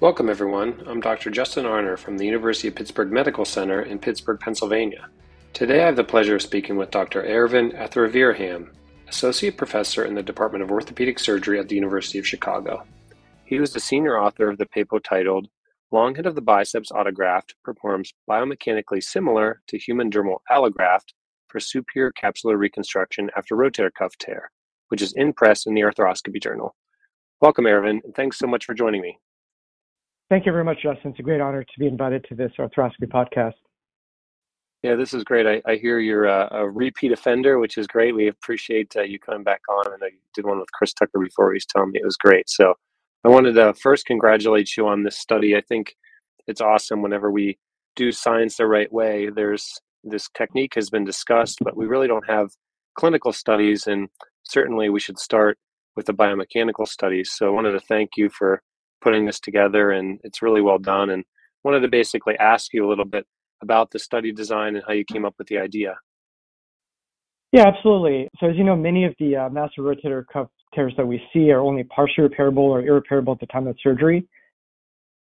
Welcome, everyone. I'm Dr. Justin Arner from the University of Pittsburgh Medical Center in Pittsburgh, Pennsylvania. Today I have the pleasure of speaking with Dr. Ervin Athiviraham, Associate Professor in the Department of Orthopedic Surgery at the University of Chicago. He was the senior author of the paper titled Long head of the biceps autograft performs biomechanically similar to human dermal allograft for superior capsular reconstruction after rotator cuff tear, which is in press in the Arthroscopy Journal. Welcome, Ervin, and thanks so much for joining me. Thank you very much, Justin. It's a great honor to be invited to this arthroscopy podcast. Yeah, this is great. I, I hear you're a, a, repeat offender, which is great. We appreciate uh, you coming back on. And I did one with Chris Tucker before. He's telling me it was great. So I wanted to first congratulate you on this study. I think it's awesome whenever we do science the right way. There's this technique has been discussed, but we really don't have clinical studies. And certainly we should start with the biomechanical studies. So I wanted to thank you for putting this together, and it's really well done. And wanted to basically ask you a little bit about the study design and how you came up with the idea. Yeah, absolutely. So as you know, many of the uh, massive rotator cuff tears that we see are only partially repairable or irreparable at the time of surgery.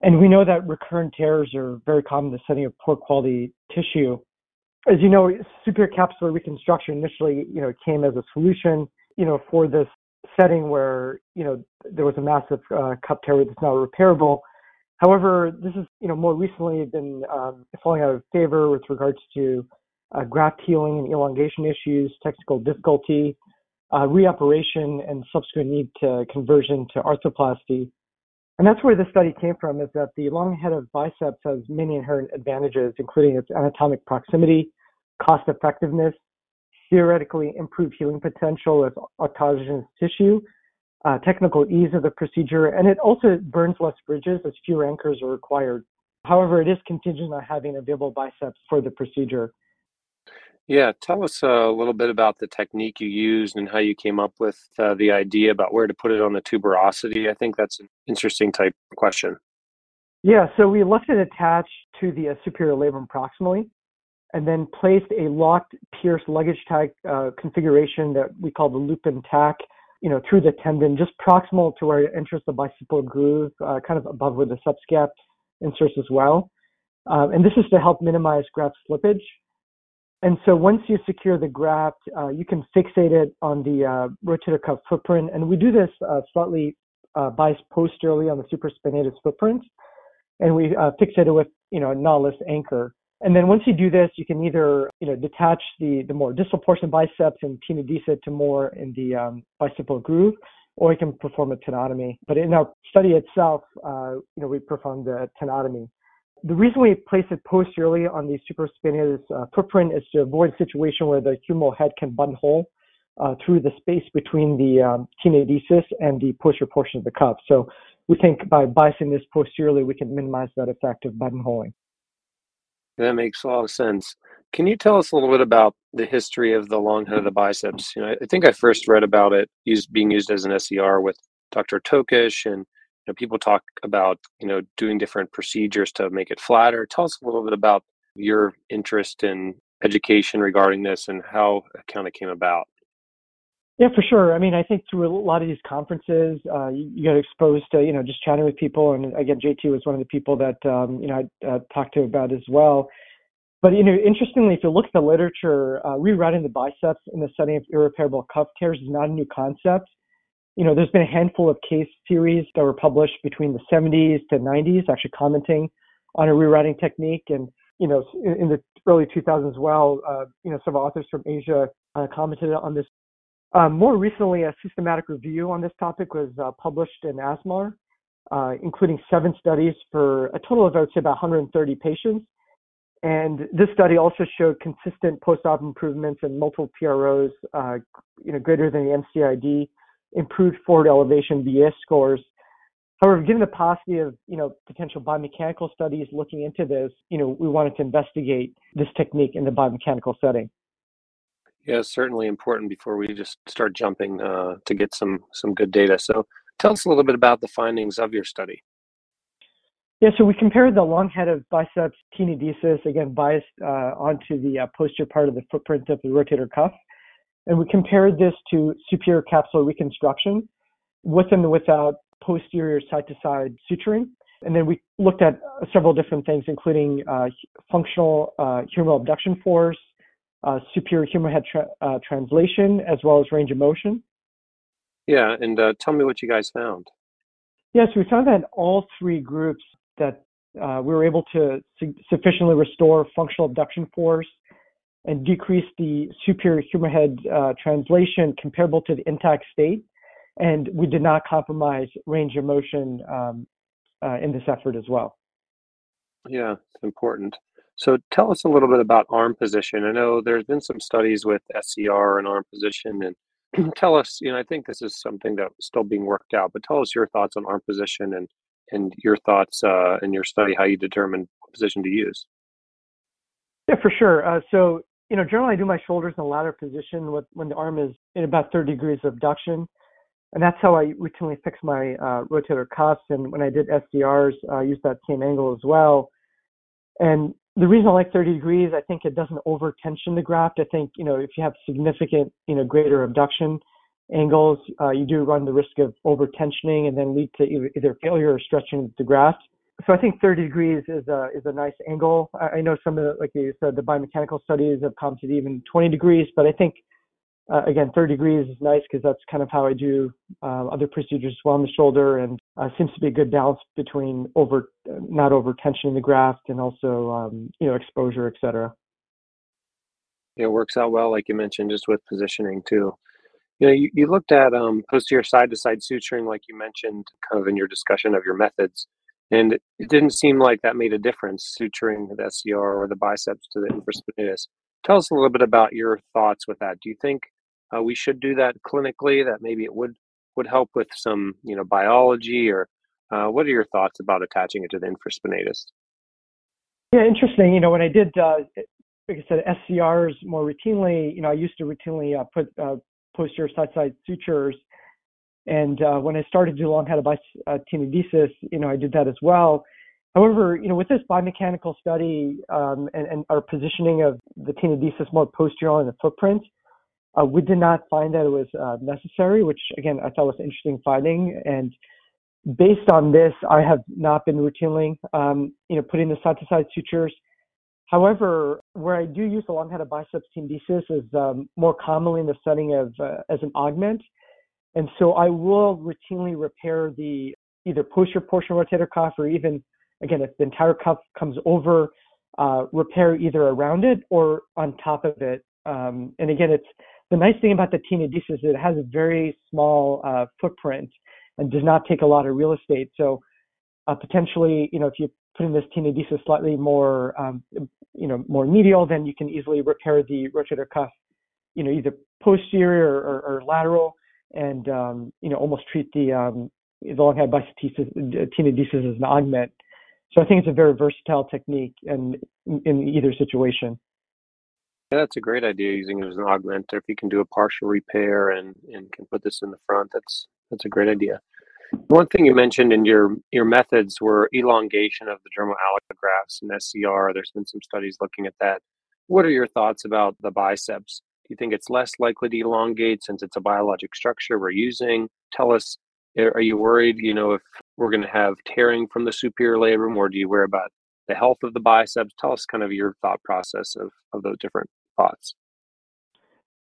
And we know that recurrent tears are very common in the setting of poor quality tissue. As you know, superior capsular reconstruction initially, you know, came as a solution, you know, for this setting where, you know, there was a massive uh, cuff tear that's now repairable. However, this is, you know, more recently been um, falling out of favor with regards to uh, graft healing and elongation issues, technical difficulty, uh, reoperation, and subsequent need to conversion to arthroplasty. And that's where the study came from, is that the long head of biceps has many inherent advantages, including its anatomic proximity, cost effectiveness, theoretically improved healing potential of autogenous tissue, uh, technical ease of the procedure, and it also burns less bridges as fewer anchors are required. However, it is contingent on having available biceps for the procedure. Yeah, tell us a little bit about the technique you used and how you came up with uh, the idea about where to put it on the tuberosity. I think that's an interesting type question. Yeah, so we left it attached to the uh, superior labrum proximally and then placed a locked Pierce luggage tag uh, configuration that we call the lupin tack, you know, through the tendon, just proximal to where it enters the bicipital groove, uh, kind of above where the subscap inserts as well. Uh, and this is to help minimize graft slippage. And so once you secure the graft, uh, you can fixate it on the uh, rotator cuff footprint. And we do this uh, slightly uh, biased posteriorly on the supraspinatus footprint. And we fixate it with, you know, a knotless anchor. And then once you do this, you can either, you know, detach the, the more distal portion biceps and it to more in the um, bicipital groove, or you can perform a tenotomy. But in our study itself, uh, you know, we performed the tenotomy. The reason we place it posteriorly on the supraspinatus uh, footprint is to avoid a situation where the humeral head can buttonhole uh, through the space between the um, tenodesis and the posterior portion of the cuff. So we think by biasing this posteriorly, we can minimize that effect of buttonholing. That makes a lot of sense. Can you tell us a little bit about the history of the long head of the biceps? You know, I think I first read about it used being used as an SCR with Dr. Tokish and you know, people talk about you know doing different procedures to make it flatter. Tell us a little bit about your interest in education regarding this and how it kind of came about. Yeah, for sure. I mean, I think through a lot of these conferences, uh, you, get exposed to, you know, just chatting with people. And again, JT was one of the people that, um, you know, I uh, talked to about as well. But, you know, interestingly, if you look at the literature, uh, rewriting the biceps in the setting of irreparable cuff tears is not a new concept you know, there's been a handful of case series that were published between the 70s to 90s, actually commenting on a rewriting technique. And, you know, in, in the early 2000s as well, uh, you know, several authors from Asia uh, commented on this. Um, more recently, a systematic review on this topic was uh, published in ASMAR, uh, including seven studies for a total of, I would say, about 130 patients. And this study also showed consistent post-op improvements in multiple PROs, uh, you know, greater than the MCID improved forward elevation VAS scores. However, given the paucity of you know potential biomechanical studies looking into this, you know we wanted to investigate this technique in the biomechanical setting. Yeah, certainly important before we just start jumping uh, to get some some good data. So, tell us a little bit about the findings of your study. Yeah, so we compared the long head of biceps tenodesis, again biased uh, onto the uh, posterior part of the footprint of the rotator cuff, and we compared this to superior capsular reconstruction with and without posterior side to side suturing. And then we looked at several different things, including uh, functional uh, humeral abduction force, uh, superior humeral head tra- uh, translation, as well as range of motion. Yeah, and uh, tell me what you guys found. Yes, we found that all three groups that uh, we were able to su- sufficiently restore functional abduction force and decrease the superior humeral head uh, translation comparable to the intact state. And we did not compromise range of motion um, uh, in this effort as well. Yeah, it's important. So tell us a little bit about arm position. I know there's been some studies with SCR and arm position, and tell us. You know, I think this is something that's still being worked out. But tell us your thoughts on arm position and and your thoughts uh, in your study, how you determine what position to use. Yeah, for sure. Uh, so you know, generally I do my shoulders in a ladder position with, when the arm is in about 30 degrees of abduction. And that's how I routinely fix my uh, rotator cuffs. And when I did SCRs, I used that same angle as well. And the reason I like 30 degrees, I think it doesn't over tension the graft. I think, you know, if you have significant, you know, greater abduction angles, uh, you do run the risk of over tensioning and then lead to either, failure or stretching the graft so I think 30 degrees is a is a nice angle. I, I know some of the, like you said, the biomechanical studies have come to even 20 degrees, but I think uh, again 30 degrees is nice because that's kind of how I do uh, other procedures as well on the shoulder, and uh, seems to be a good balance between over not over tensioning the graft and also um, you know exposure, etc. It works out well, like you mentioned, just with positioning too. You know, you, you looked at um, posterior side to side suturing, like you mentioned, kind of in your discussion of your methods. And it didn't seem like that made a difference, suturing the SCR or the biceps to the infraspinatus. Tell us a little bit about your thoughts with that. Do you think uh, we should do that clinically? That maybe it would would help with some, you know, biology, or uh, what are your thoughts about attaching it to the infraspinatus? Yeah, interesting. You know, when I did, uh, like I said, SCRs more routinely, you know, I used to routinely uh, put uh, posterior side-side sutures and uh, when I started to do long-headed uh, tenodesis, you know, I did that as well. However, you know, with this biomechanical study um, and, and, our positioning of the tenodesis more posterior in the footprint, uh, we did not find that it was uh, necessary, which again I thought was an interesting finding. And based on this, I have not been routinely, um, you know, putting the side-to-side sutures. However, where I do use the long-headed biceps tenodesis is um, more commonly in the setting of uh, as an augment and so I will routinely repair the either posterior portion rotator cuff or even, again, if the entire cuff comes over, uh, repair either around it or on top of it. Um, and again, it's the nice thing about the tenodesis is it has a very small uh, footprint and does not take a lot of real estate. So uh, potentially, you know, if you put in this tenodesis slightly more, um, you know, more medial, then you can easily repair the rotator cuff, you know, either posterior or, or, or lateral and um, you know almost treat the um, the long-head tenodesis as an augment. So I think it's a very versatile technique, and in, either situation. Yeah, that's a great idea using it as an augment. If you can do a partial repair and, and can put this in the front, that's that's a great idea. One thing you mentioned in your your methods were elongation of the dermal allografts and SCR. There's been some studies looking at that. What are your thoughts about the biceps? Do you think it's less likely to elongate since it's a biologic structure we're using? Tell us, are you worried, you know, if we're going to have tearing from the superior labrum, or do you worry about the health of the biceps? Tell us kind of your thought process of, of those different thoughts.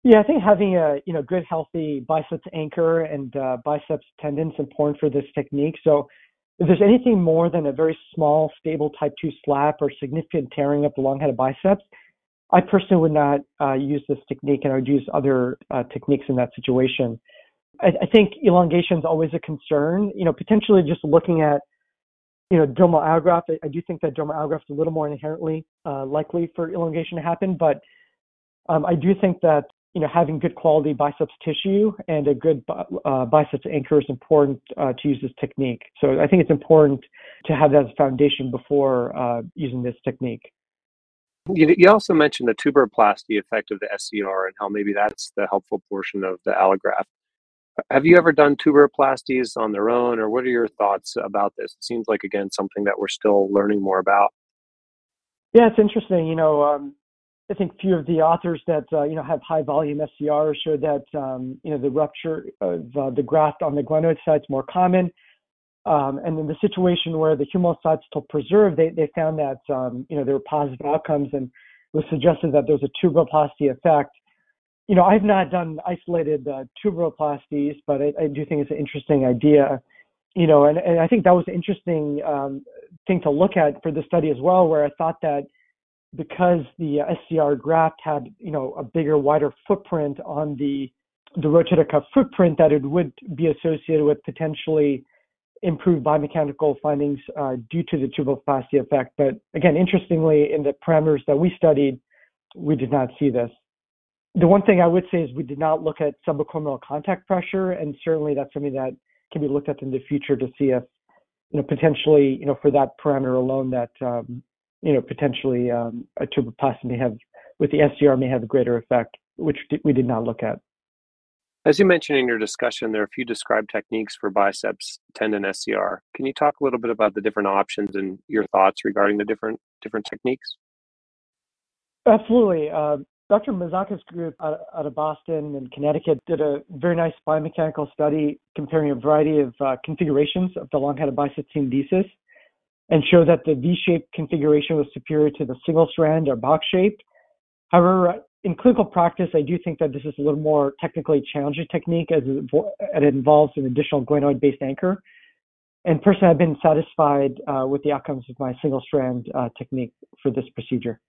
Yeah, I think having a you know good healthy biceps anchor and uh, biceps tendons important for this technique. So if there's anything more than a very small stable type 2 slap or significant tearing of the long head of biceps, I personally would not uh, use this technique, and I would use other uh, techniques in that situation. I, I, think elongation is always a concern. You know, potentially just looking at, you know, dermal allograft. I, I do think that dermal allograft is a little more inherently uh, likely for elongation to happen, but um, I do think that you know having good quality biceps tissue and a good uh, biceps anchor is important uh, to use this technique. So I think it's important to have that as a foundation before uh, using this technique. You, you also mentioned the tuberoplasty effect of the SCR and how maybe that's the helpful portion of the allograft. Have you ever done tuberoplasties on their own, or what are your thoughts about this? It seems like again something that we're still learning more about. Yeah, it's interesting. You know, um, I think few of the authors that uh, you know have high volume SCR show that um, you know the rupture of uh, the graft on the glenoid side is more common. Um, and in the situation where the humocytes still preserved, they, they found that um, you know there were positive outcomes and was suggested that there's a tuberoplasty effect. You know, I've not done isolated uh, tuberoplasties, but I, I, do think it's an interesting idea. You know, and, and I think that was an interesting um, thing to look at for the study as well, where I thought that because the SCR graft had you know a bigger, wider footprint on the the rotator cuff footprint, that it would be associated with potentially improved biomechanical findings uh, due to the tuberoplasty effect. But again, interestingly, in the parameters that we studied, we did not see this. The one thing I would say is we did not look at subacromial contact pressure, and certainly that's something that can be looked at in the future to see if, you know, potentially, you know, for that parameter alone, that um, you know, potentially um, a tuberoplasty may have, with the SCR, may have a greater effect, which we did not look at. As you mentioned in your discussion, there are a few described techniques for biceps tendon SCR. Can you talk a little bit about the different options and your thoughts regarding the different different techniques? Absolutely. Uh, Dr. Mazzocca's group out, out, of Boston and Connecticut did a very nice biomechanical study comparing a variety of uh, configurations of the long-headed bicep tenodesis and showed that the V-shaped configuration was superior to the single strand or box shaped. However, in clinical practice, I do think that this is a little more technically challenging technique as it, involves an additional glenoid-based anchor. And personally, I've been satisfied uh, with the outcomes of my single strand uh, technique for this procedure.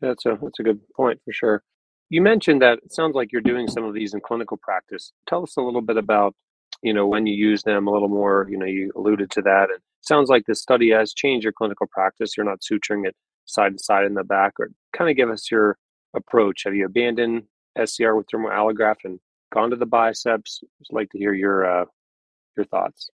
That's a that's a good point for sure. You mentioned that it sounds like you're doing some of these in clinical practice. Tell us a little bit about you know when you use them a little more. You know, you alluded to that, and sounds like this study has changed your clinical practice. You're not suturing it side to side in the back, or kind of give us your approach? Have you abandoned SCR with dermal allograft and gone to the biceps? Just like to hear your uh, your thoughts.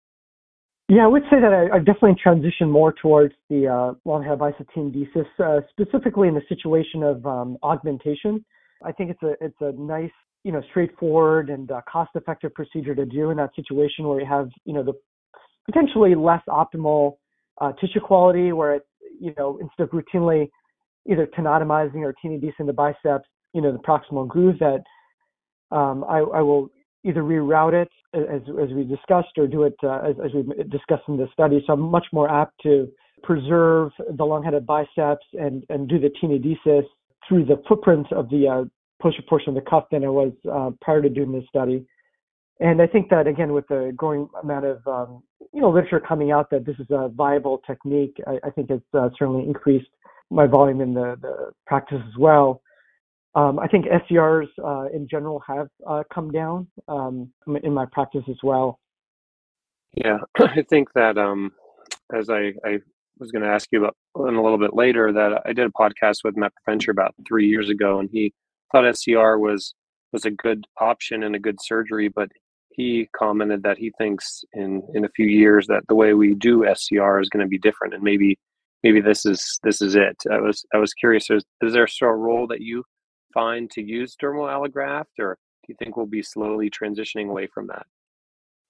Yeah, I would say that I, have definitely transitioned more towards the uh, long-head bicep tenodesis, uh, specifically in the situation of um, augmentation. I think it's a it's a nice, you know, straightforward and uh, cost-effective procedure to do in that situation where you have, you know, the potentially less optimal uh, tissue quality, where it, you know, instead of routinely either tenotomizing or tenodesing the biceps, you know, the proximal groove that um, I, I, will either reroute it as, as we discussed or do it uh, as, as, we discussed in the study. So I'm much more apt to preserve the long-headed biceps and, and do the tenodesis through the footprint of the uh, posterior portion of the cuff than I was uh, prior to doing this study. And I think that again, with the growing amount of um, you know literature coming out that this is a viable technique, I, I think it's uh, certainly increased my volume in the, the practice as well. Um, I think SCRs uh, in general have uh, come down um, in my practice as well. Yeah, I think that um, as I, I was going to ask you about in a little bit later, that I did a podcast with Matt Provencher about three years ago, and he thought SCR was was a good option and a good surgery, but he commented that he thinks in in a few years that the way we do SCR is going to be different, and maybe maybe this is this is it. I was I was curious. Is, is there still a role that you find to use dermal allograft, or do you think we'll be slowly transitioning away from that?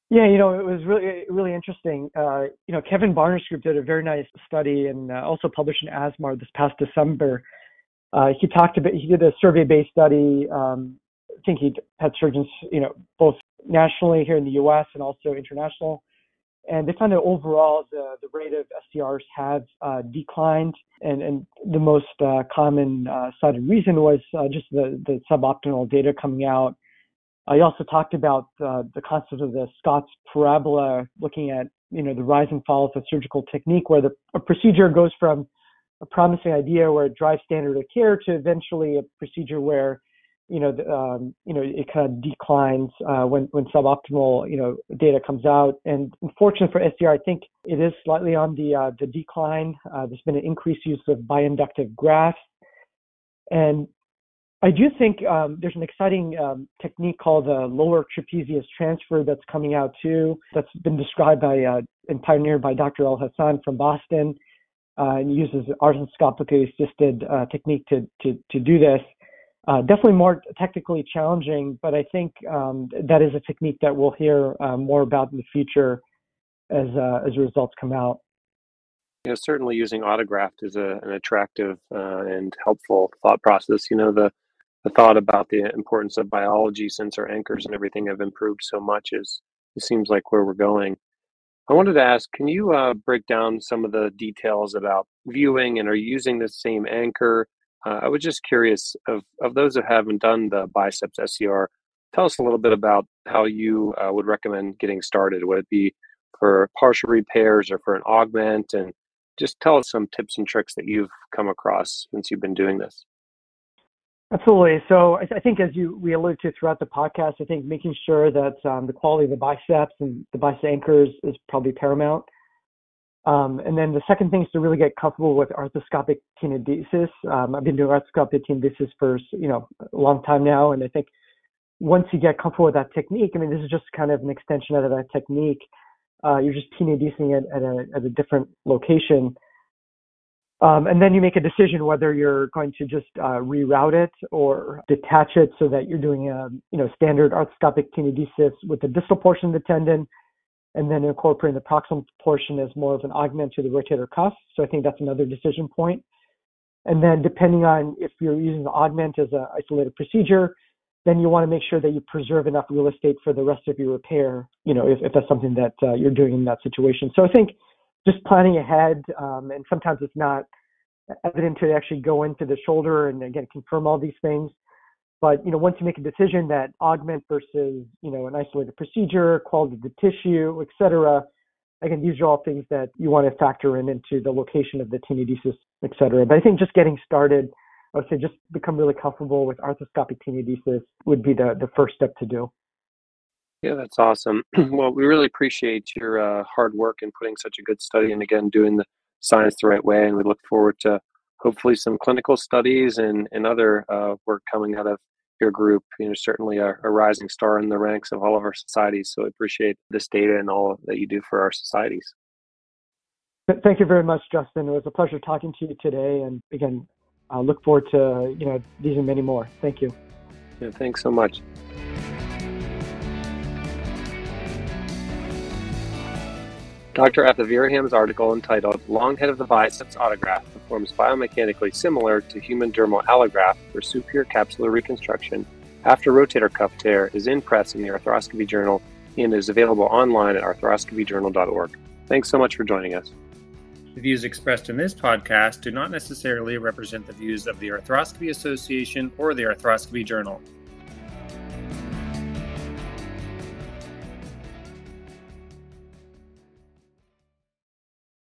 Yeah, you know, it was really really interesting. Uh, you know, Kevin Barner's group did a very nice study and uh, also published in ASMAR this past December. Uh, he talked about he did a survey-based study. Um, I think he had surgeons, you know, both nationally here in the U.S. and also international and they found that overall the, the rate of SCRs have uh, declined, and, and the most uh, common uh, cited reason was uh, just the, the suboptimal data coming out. I also talked about uh, the concept of the Scott's parabola, looking at you know the rise and fall of a surgical technique, where the procedure goes from a promising idea where it drives standard of care to eventually a procedure where you know, um, you know, it kind of declines uh, when when suboptimal, you know, data comes out. And unfortunately for SCR, I think it is slightly on the uh, the decline. Uh, there's been an increased use of bioinductive grafts, and I do think um, there's an exciting um, technique called the lower trapezius transfer that's coming out too. That's been described by uh, and pioneered by Dr. Elhassan from Boston, uh, and uses arthroscopically assisted uh, technique to to to do this uh, definitely more technically challenging, but I think um, that is a technique that we'll hear uh, more about in the future as uh, as results come out. You know, certainly using autograft is a, an attractive uh, and helpful thought process. You know, the the thought about the importance of biology since our anchors and everything have improved so much is it seems like where we're going. I wanted to ask, can you uh, break down some of the details about viewing and are you using the same anchor? Uh, I was just curious of, of those that haven't done the biceps SCR, tell us a little bit about how you uh, would recommend getting started. Would it be for partial repairs or for an augment? And just tell us some tips and tricks that you've come across since you've been doing this. Absolutely. So I, think as you we alluded to throughout the podcast, I think making sure that um, the quality of the biceps and the bicep anchors is probably paramount. Um, and then the second thing is to really get comfortable with arthroscopic tenodesis. Um, I've been doing arthroscopic tenodesis for you know a long time now, and I think once you get comfortable with that technique, I mean this is just kind of an extension of that technique. Uh, you're just tenodesing it at a at a different location. Um, and then you make a decision whether you're going to just uh, reroute it or detach it so that you're doing a you know standard arthroscopic tenodesis with the distal portion of the tendon, and then incorporating the proximal portion as more of an augment to the rotator cuff. So I think that's another decision point. And then depending on if you're using the augment as an isolated procedure, then you want to make sure that you preserve enough real estate for the rest of your repair. You know, if, if that's something that uh, you're doing in that situation. So I think just planning ahead, um, and sometimes it's not evident to actually go into the shoulder and again confirm all these things. But you know, once you make a decision that augment versus you know an isolated procedure, quality of the tissue, et cetera, again, these are all things that you want to factor in into the location of the tenodesis, et cetera. But I think just getting started, I would say just become really comfortable with arthroscopic tenodesis would be the the first step to do. Yeah, that's awesome. well, we really appreciate your uh, hard work in putting such a good study and again doing the science the right way. And we look forward to hopefully some clinical studies and, and other uh, work coming out of your group. You know, certainly a, a, rising star in the ranks of all of our societies. So I appreciate this data and all that you do for our societies. Thank you very much, Justin. It was a pleasure talking to you today. And again, I look forward to you know these and many more. Thank you. Yeah, thanks so much. Dr. Athiviraham's article entitled Long Head of the Biceps Autograft performs biomechanically similar to human dermal allograft for superior capsular reconstruction after rotator cuff tear is in press in the Arthroscopy Journal and is available online at arthroscopyjournal.org. Thanks so much for joining us. The views expressed in this podcast do not necessarily represent the views of the Arthroscopy Association or the Arthroscopy Journal.